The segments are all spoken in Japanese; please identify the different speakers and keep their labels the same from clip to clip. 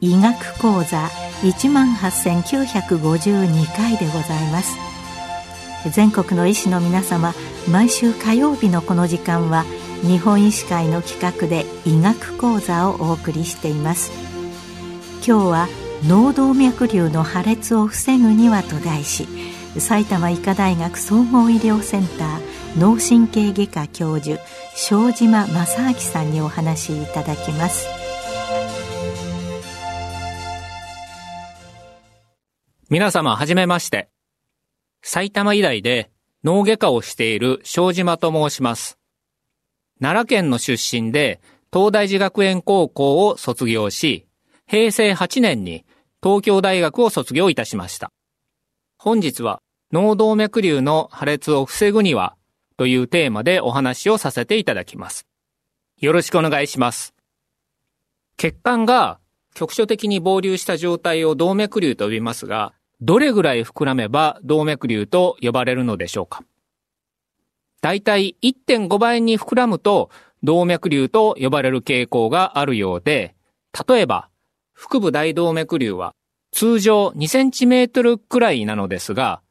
Speaker 1: 医学講座一万八千九百五十二回でございます。全国の医師の皆様毎週火曜日のこの時間は日本医師会の企画で医学講座をお送りしています。今日は脳動脈瘤の破裂を防ぐにはと題し埼玉医科大学総合医療センター脳神経外科教授庄島正明さんにお話しいただきます。
Speaker 2: 皆様はじめまして。埼玉医大で脳外科をしている庄島と申します。奈良県の出身で東大寺学園高校を卒業し平成8年に東京大学を卒業いたしました本日は脳動脈瘤の破裂を防ぐにはというテーマでお話をさせていただきます。よろしくお願いします。血管が局所的に膨流した状態を動脈瘤と呼びますが、どれぐらい膨らめば動脈瘤と呼ばれるのでしょうか？だいたい1.5倍に膨らむと動脈瘤と呼ばれる傾向があるようで、例えば、腹部大動脈瘤は通常2センチメートルくらいなのですが、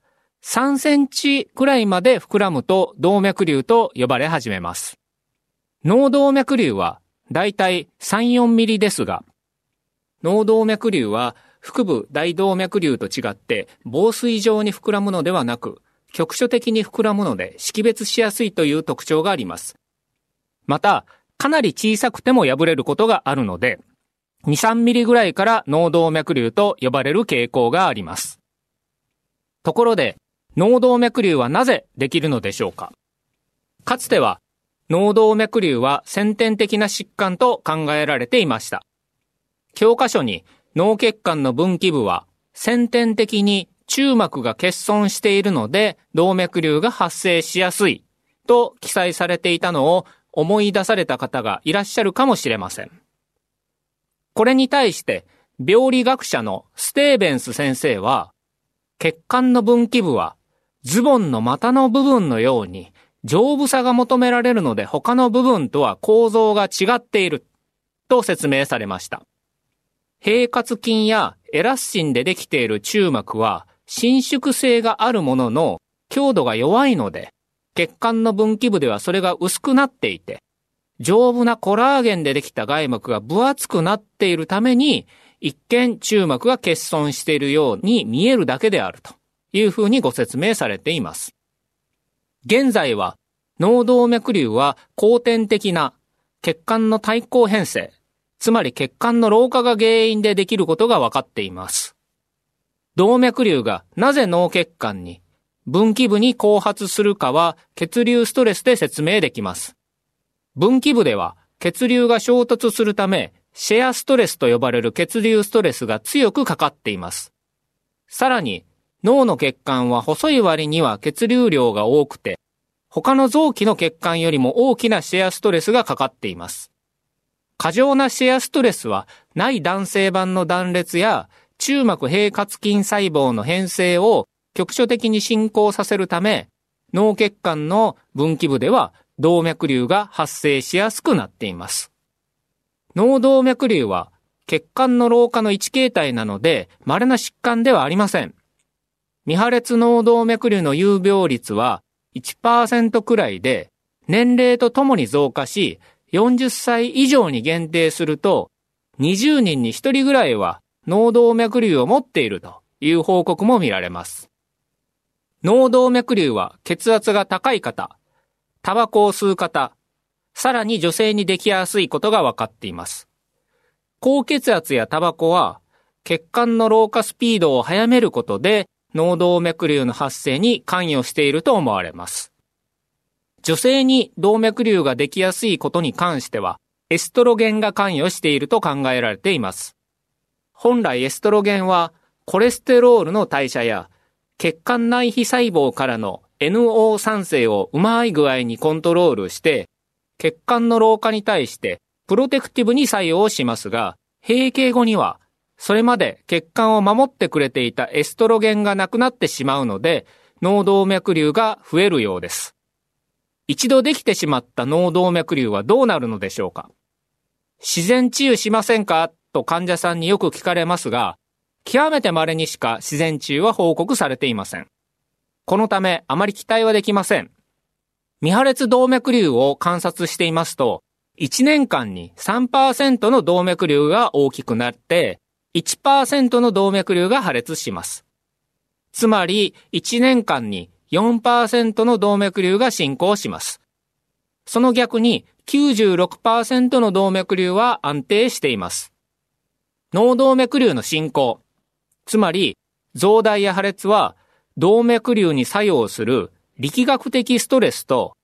Speaker 2: 3センチくらいまで膨らむと動脈瘤と呼ばれ始めます。脳動脈瘤はだいたい3、4ミリですが、脳動脈瘤は腹部大動脈瘤と違って防水状に膨らむのではなく、局所的に膨らむので識別しやすいという特徴があります。また、かなり小さくても破れることがあるので、2、3ミリぐらいから脳動脈瘤と呼ばれる傾向があります。ところで、脳動脈瘤はなぜできるのでしょうか？かつては脳動脈瘤は先天的な疾患と考えられていました。教科書に脳血管の分岐部は先天的に中膜が欠損しているので動脈瘤が発生しやすいと記載されていたのを思い出された方がいらっしゃるかもしれません。これに対して病理学者のステーベンス先生は血管の分岐部はズボンの股の部分のように丈夫さが求められるので他の部分とは構造が違っていると説明されました。平滑筋やエラスチンでできている中膜は伸縮性があるものの強度が弱いので血管の分岐部ではそれが薄くなっていて丈夫なコラーゲンでできた外膜が分厚くなっているために一見中膜が欠損しているように見えるだけであると。いうふうにご説明されています。現在は脳動脈瘤は後天的な血管の対抗変性、つまり血管の老化が原因でできることが分かっています。動脈瘤がなぜ脳血管に分岐部に後発するかは血流ストレスで説明できます。分岐部では血流が衝突するためシェアストレスと呼ばれる血流ストレスが強くかかっています。さらに脳の血管は細い割には血流量が多くて、他の臓器の血管よりも大きなシェアストレスがかかっています。過剰なシェアストレスは内男性版の断裂や中膜平滑筋細胞の変性を局所的に進行させるため、脳血管の分岐部では動脈瘤が発生しやすくなっています。脳動脈瘤は血管の老化の一形態なので稀な疾患ではありません。未破裂脳動脈瘤の有病率は1%くらいで、年齢とともに増加し、40歳以上に限定すると、20人に1人ぐらいは脳動脈瘤を持っているという報告も見られます。脳動脈瘤は血圧が高い方、タバコを吸う方、さらに女性にできやすいことが分かっています。高血圧やタバコは血管の老化スピードを速めることで脳動脈瘤の発生に関与していると思われます。女性に動脈瘤ができやすいことに関しては、エストロゲンが関与していると考えられています。本来エストロゲンは、コレステロールの代謝や、血管内皮細胞からの NO 酸性をうまい具合にコントロールして、血管の老化に対してプロテクティブに作用しますが、閉経後にはそれまで血管を守ってくれていたエストロゲンがなくなってしまうので、脳動脈瘤が増えるようです。一度できてしまった脳動脈瘤はどうなるのでしょうか？自然治癒しませんか？と患者さんによく聞かれますが、極めて稀にしか自然治癒は報告されていません。このためあまり期待はできません。未破裂動脈瘤を観察していますと、1年間に3%の動脈瘤が大きくなって、1%の動脈瘤が破裂します。つまり、1年間に4%の動脈瘤が進行します。その逆に96%の動脈瘤は安定しています。脳動脈瘤の進行、つまり増大や破裂は動脈瘤に作用する力学的ストレスと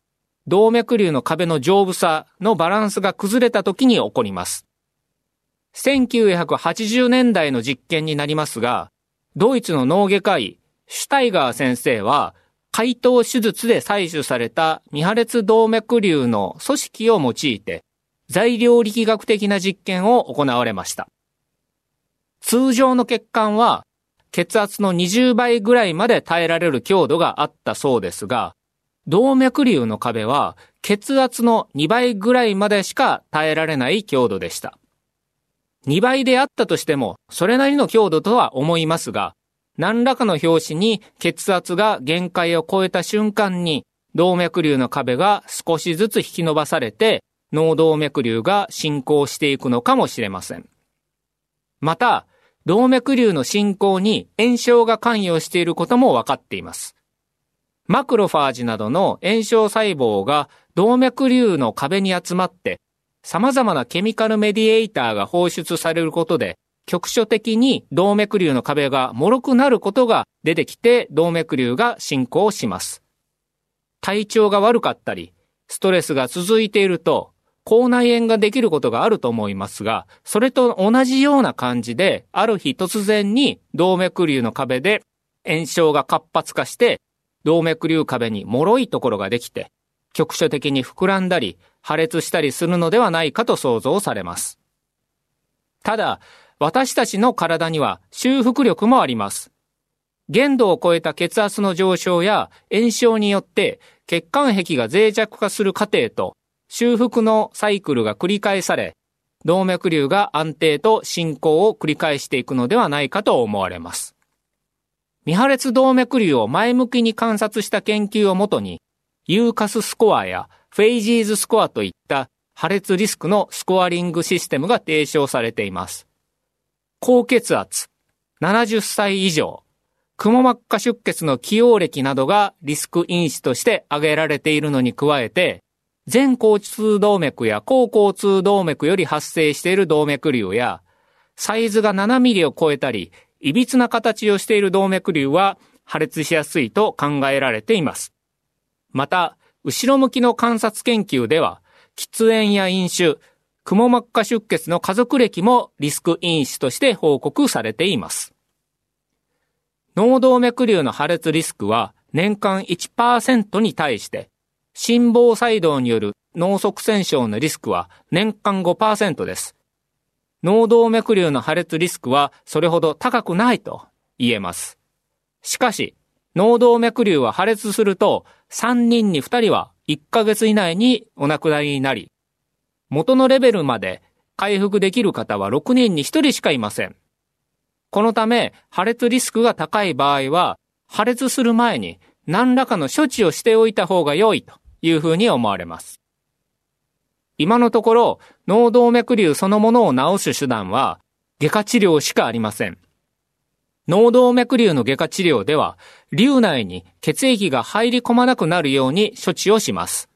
Speaker 2: 動脈瘤の壁の丈夫さのバランスが崩れた時に起こります。1980年代の実験になりますが、ドイツの脳外科医、シュタイガー先生は、解凍手術で採取された未破裂動脈瘤の組織を用いて、材料力学的な実験を行われました。通常の血管は、血圧の20倍ぐらいまで耐えられる強度があったそうですが、動脈瘤の壁は血圧の2倍ぐらいまでしか耐えられない強度でした。2倍であったとしても、それなりの強度とは思いますが、何らかの拍子に血圧が限界を超えた瞬間に、動脈瘤の壁が少しずつ引き伸ばされて、脳動脈瘤が進行していくのかもしれません。また、動脈瘤の進行に炎症が関与していることも分かっています。マクロファージなどの炎症細胞が動脈瘤の壁に集まって様々なケミカルメディエイターが放出されることで、局所的に動脈瘤の壁が脆くなることが出てきて動脈瘤が進行します。体調が悪かったり、ストレスが続いていると、口内炎ができることがあると思いますが、それと同じような感じで、ある日突然に動脈瘤の壁で炎症が活発化して、動脈瘤壁に脆いところができて、局所的に膨らんだり、破裂したりするのではないかと想像されます。ただ、私たちの体には修復力もあります。限度を超えた血圧の上昇や炎症によって血管壁が脆弱化する過程と修復のサイクルが繰り返され、動脈瘤が安定と進行を繰り返していくのではないかと思われます。未破裂動脈瘤を前向きに観察した研究をもとに、ユーカススコアやフェイジーズスコアといった破裂リスクのスコアリングシステムが提唱されています。高血圧、70歳以上、くも膜下出血の起用歴などがリスク因子として挙げられているのに加えて、全交通動脈や高交通動脈より発生している動脈瘤や、サイズが7ミリを超えたり、歪な形をしている動脈瘤は破裂しやすいと考えられています。また、後ろ向きの観察研究では、喫煙や飲酒、くも膜下出血の家族歴もリスク因子として報告されています。脳動脈瘤の破裂リスクは年間1%に対して、心房細動による脳側栓症のリスクは年間5%です。脳動脈瘤の破裂リスクはそれほど高くないと言えます。しかし、脳動脈瘤は破裂すると3人に2人は1ヶ月以内にお亡くなりになり、元のレベルまで回復できる方は6人に1人しかいません。このため、破裂リスクが高い場合は、破裂する前に何らかの処置をしておいた方が良いというふうに思われます。今のところ、脳動脈瘤そのものを治す手段は、外科治療しかありません。脳動脈瘤の外科治療では、瘤内に血液が入り込まなくなるように処置をします。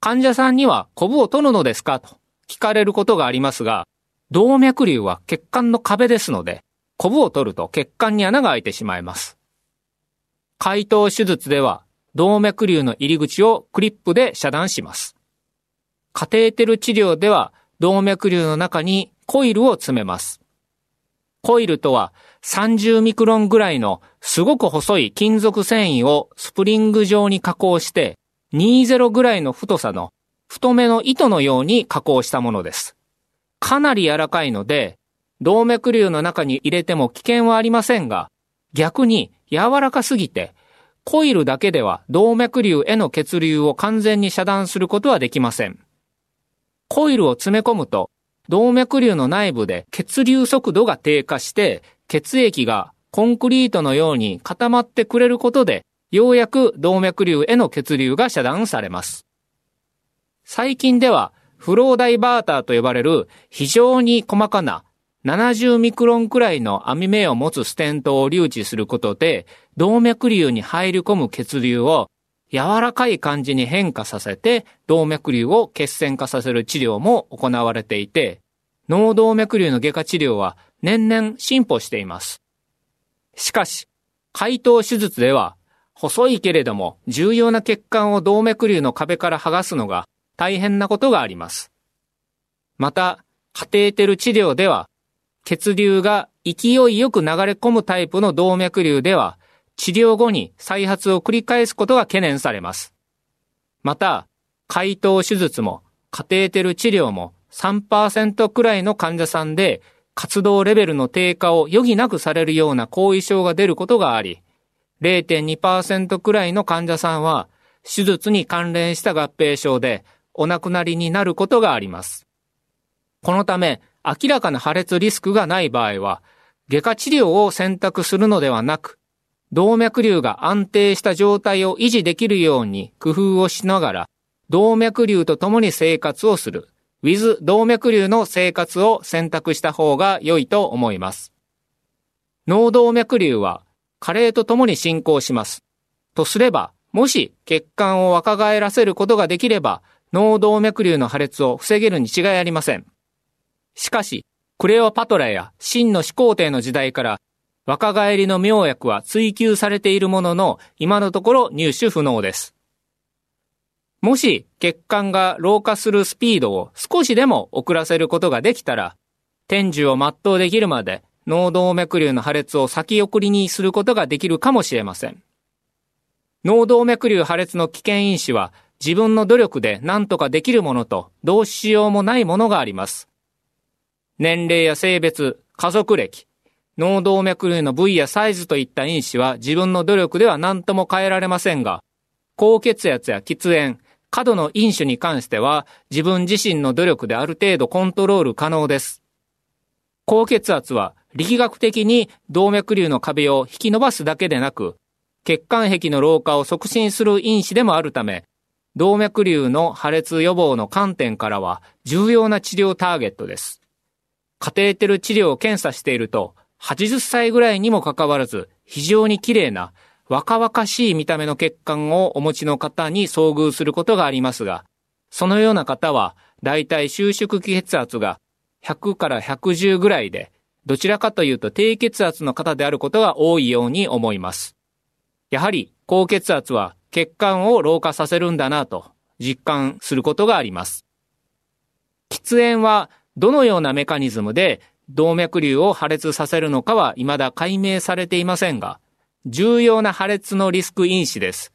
Speaker 2: 患者さんにはコブを取るのですか？と聞かれることがありますが、動脈瘤は血管の壁ですので、コブを取ると血管に穴が開いてしまいます。解凍手術では、動脈瘤の入り口をクリップで遮断します。カテーテル治療では、動脈瘤の中にコイルを詰めます。コイルとは30ミクロンぐらいのすごく細い金属繊維をスプリング状に加工して20ぐらいの太さの太めの糸のように加工したものです。かなり柔らかいので、動脈瘤の中に入れても危険はありませんが、逆に柔らかすぎて、コイルだけでは動脈瘤への血流を完全に遮断することはできません。コイルを詰め込むと、動脈瘤の内部で血流速度が低下して、血液がコンクリートのように固まってくれることで、ようやく動脈瘤への血流が遮断されます。最近では、フローダイバーターと呼ばれる非常に細かな70ミクロンくらいの網目を持つステントを留置することで、動脈瘤に入り込む血流を柔らかい感じに変化させて、動脈瘤を血栓化させる治療も行われていて、脳動脈瘤の外科治療は年々進歩しています。しかし、解凍手術では、細いけれども重要な血管を動脈瘤の壁から剥がすのが大変なことがあります。また、カテーテル治療では、血流が勢いよく流れ込むタイプの動脈瘤では、治療後に再発を繰り返すことが懸念されます。また、解凍手術もカテーテル治療も3%くらいの患者さんで活動レベルの低下を余儀なくされるような後遺症が出ることがあり、0.2%くらいの患者さんは手術に関連した合併症でお亡くなりになることがあります。このため、明らかな破裂リスクがない場合は、外科治療を選択するのではなく、動脈瘤が安定した状態を維持できるように工夫をしながら、動脈瘤と共に生活をする、ウィズ動脈瘤の生活を選択した方が良いと思います。脳動脈瘤は加齢と共に進行します。とすれば、もし血管を若返らせることができれば、脳動脈瘤の破裂を防げるに違いありません。しかし、クレオパトラや真の始皇帝の時代から若返りの妙薬は追求されているものの今のところ入手不能です。もし血管が老化するスピードを少しでも遅らせることができたら、天寿を全うできるまで脳動脈瘤の破裂を先送りにすることができるかもしれません。脳動脈瘤破裂の危険因子は自分の努力で何とかできるものとどうしようもないものがあります。年齢や性別、家族歴、脳動脈瘤の部位やサイズといった因子は自分の努力では何とも変えられませんが、高血圧や喫煙、過度の飲酒に関しては自分自身の努力である程度コントロール可能です。高血圧は力学的に動脈瘤の壁を引き伸ばすだけでなく、血管壁の老化を促進する因子でもあるため、動脈瘤の破裂予防の観点からは重要な治療ターゲットです。カテーテル治療を検査していると、80歳ぐらいにもかかわらず、非常に綺麗な若々しい見た目の血管をお持ちの方に遭遇することがありますが、そのような方は、だいたい収縮期血圧が100から110ぐらいで、どちらかというと低血圧の方であることが多いように思います。やはり高血圧は血管を老化させるんだなと実感することがあります。喫煙はどのようなメカニズムで動脈瘤を破裂させるのかは未だ解明されていませんが、重要な破裂のリスク因子です。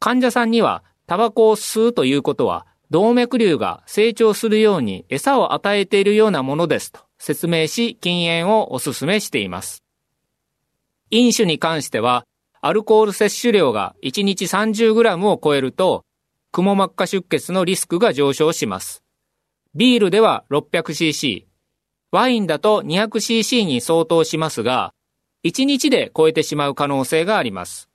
Speaker 2: 患者さんにはタバコを吸うということは動脈瘤が成長するように餌を与えているようなものですと説明し禁煙をお勧めしています。飲酒に関してはアルコール摂取量が1日 30g を超えると、くも膜下出血のリスクが上昇します。ビールでは 600cc、ワインだと 200cc に相当しますが、1日で超えてしまう可能性があります。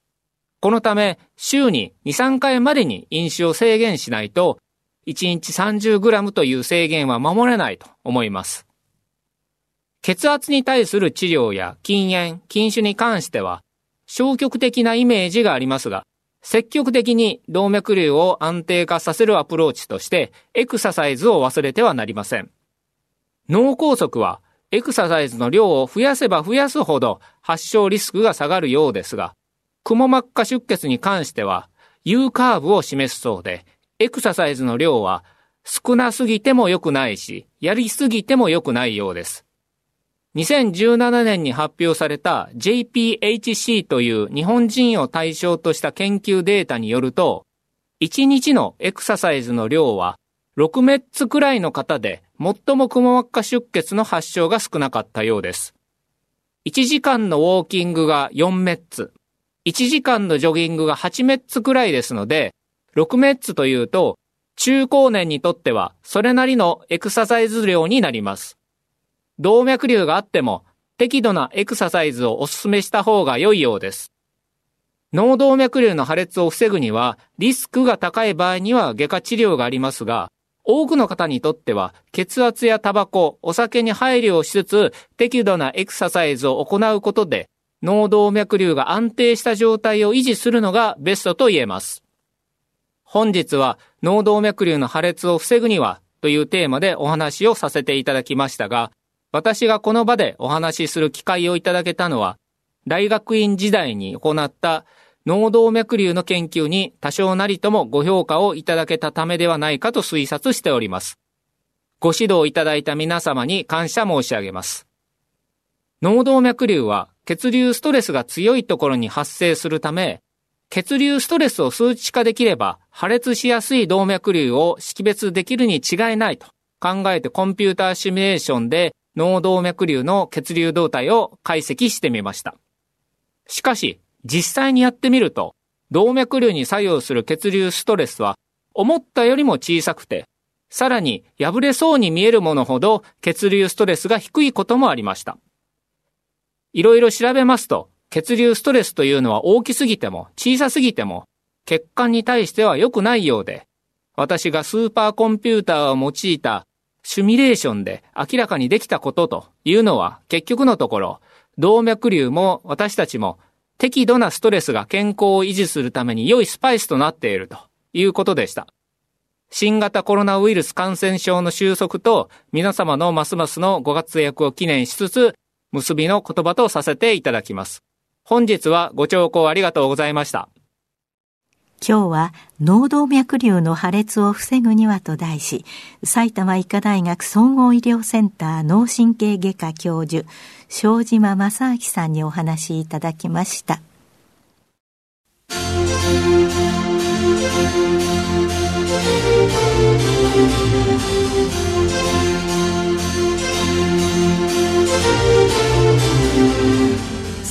Speaker 2: このため、週に2、3回までに飲酒を制限しないと、1日 30g という制限は守れないと思います。血圧に対する治療や禁煙、禁酒に関しては、消極的なイメージがありますが、積極的に動脈瘤を安定化させるアプローチとして、エクササイズを忘れてはなりません。脳梗塞は、エクササイズの量を増やせば増やすほど発症リスクが下がるようですが、くも膜下出血に関しては U カーブを示すそうで、エクササイズの量は少なすぎても良くないし、やりすぎても良くないようです。2017年に発表された JPHC という日本人を対象とした研究データによると、1日のエクササイズの量は6メッツくらいの方で最もくも膜下出血の発症が少なかったようです。1時間のウォーキングが4メッツ、1時間のジョギングが8メッツくらいですので、6メッツというと、中高年にとってはそれなりのエクササイズ量になります。動脈瘤があっても適度なエクササイズをお勧めした方が良いようです。脳動脈瘤の破裂を防ぐには、リスクが高い場合には外科治療がありますが、多くの方にとっては、血圧やタバコ、お酒に配慮をしつつ、適度なエクササイズを行うことで、脳動脈瘤が安定した状態を維持するのがベストと言えます。本日は脳動脈瘤の破裂を防ぐにはというテーマでお話をさせていただきましたが、私がこの場でお話しする機会をいただけたのは、大学院時代に行った脳動脈瘤の研究に多少なりともご評価をいただけたためではないかと推察しております。ご指導いただいた皆様に感謝申し上げます。脳動脈瘤は血流ストレスが強いところに発生するため、血流ストレスを数値化できれば破裂しやすい動脈瘤を識別できるに違いないと考えてコンピューターシミュレーションで脳動脈瘤の血流動態を解析してみました。しかし、実際にやってみると、動脈瘤に作用する血流ストレスは、思ったよりも小さくて、さらに破れそうに見えるものほど血流ストレスが低いこともありました。いろいろ調べますと、血流ストレスというのは大きすぎても小さすぎても血管に対しては良くないようで、私がスーパーコンピューターを用いたシミュレーションで明らかにできたことというのは結局のところ、動脈瘤も私たちも適度なストレスが健康を維持するために良いスパイスとなっているということでした。新型コロナウイルス感染症の収束と皆様のますますのご活躍を記念しつつ、結びの言葉とさせていただきます。本日はご聴講ありがとうございました。
Speaker 1: 今日は脳動脈瘤の破裂を防ぐにはと題し、埼玉医科大学総合医療センター脳神経外科教授、正島正明さんにお話いただきました。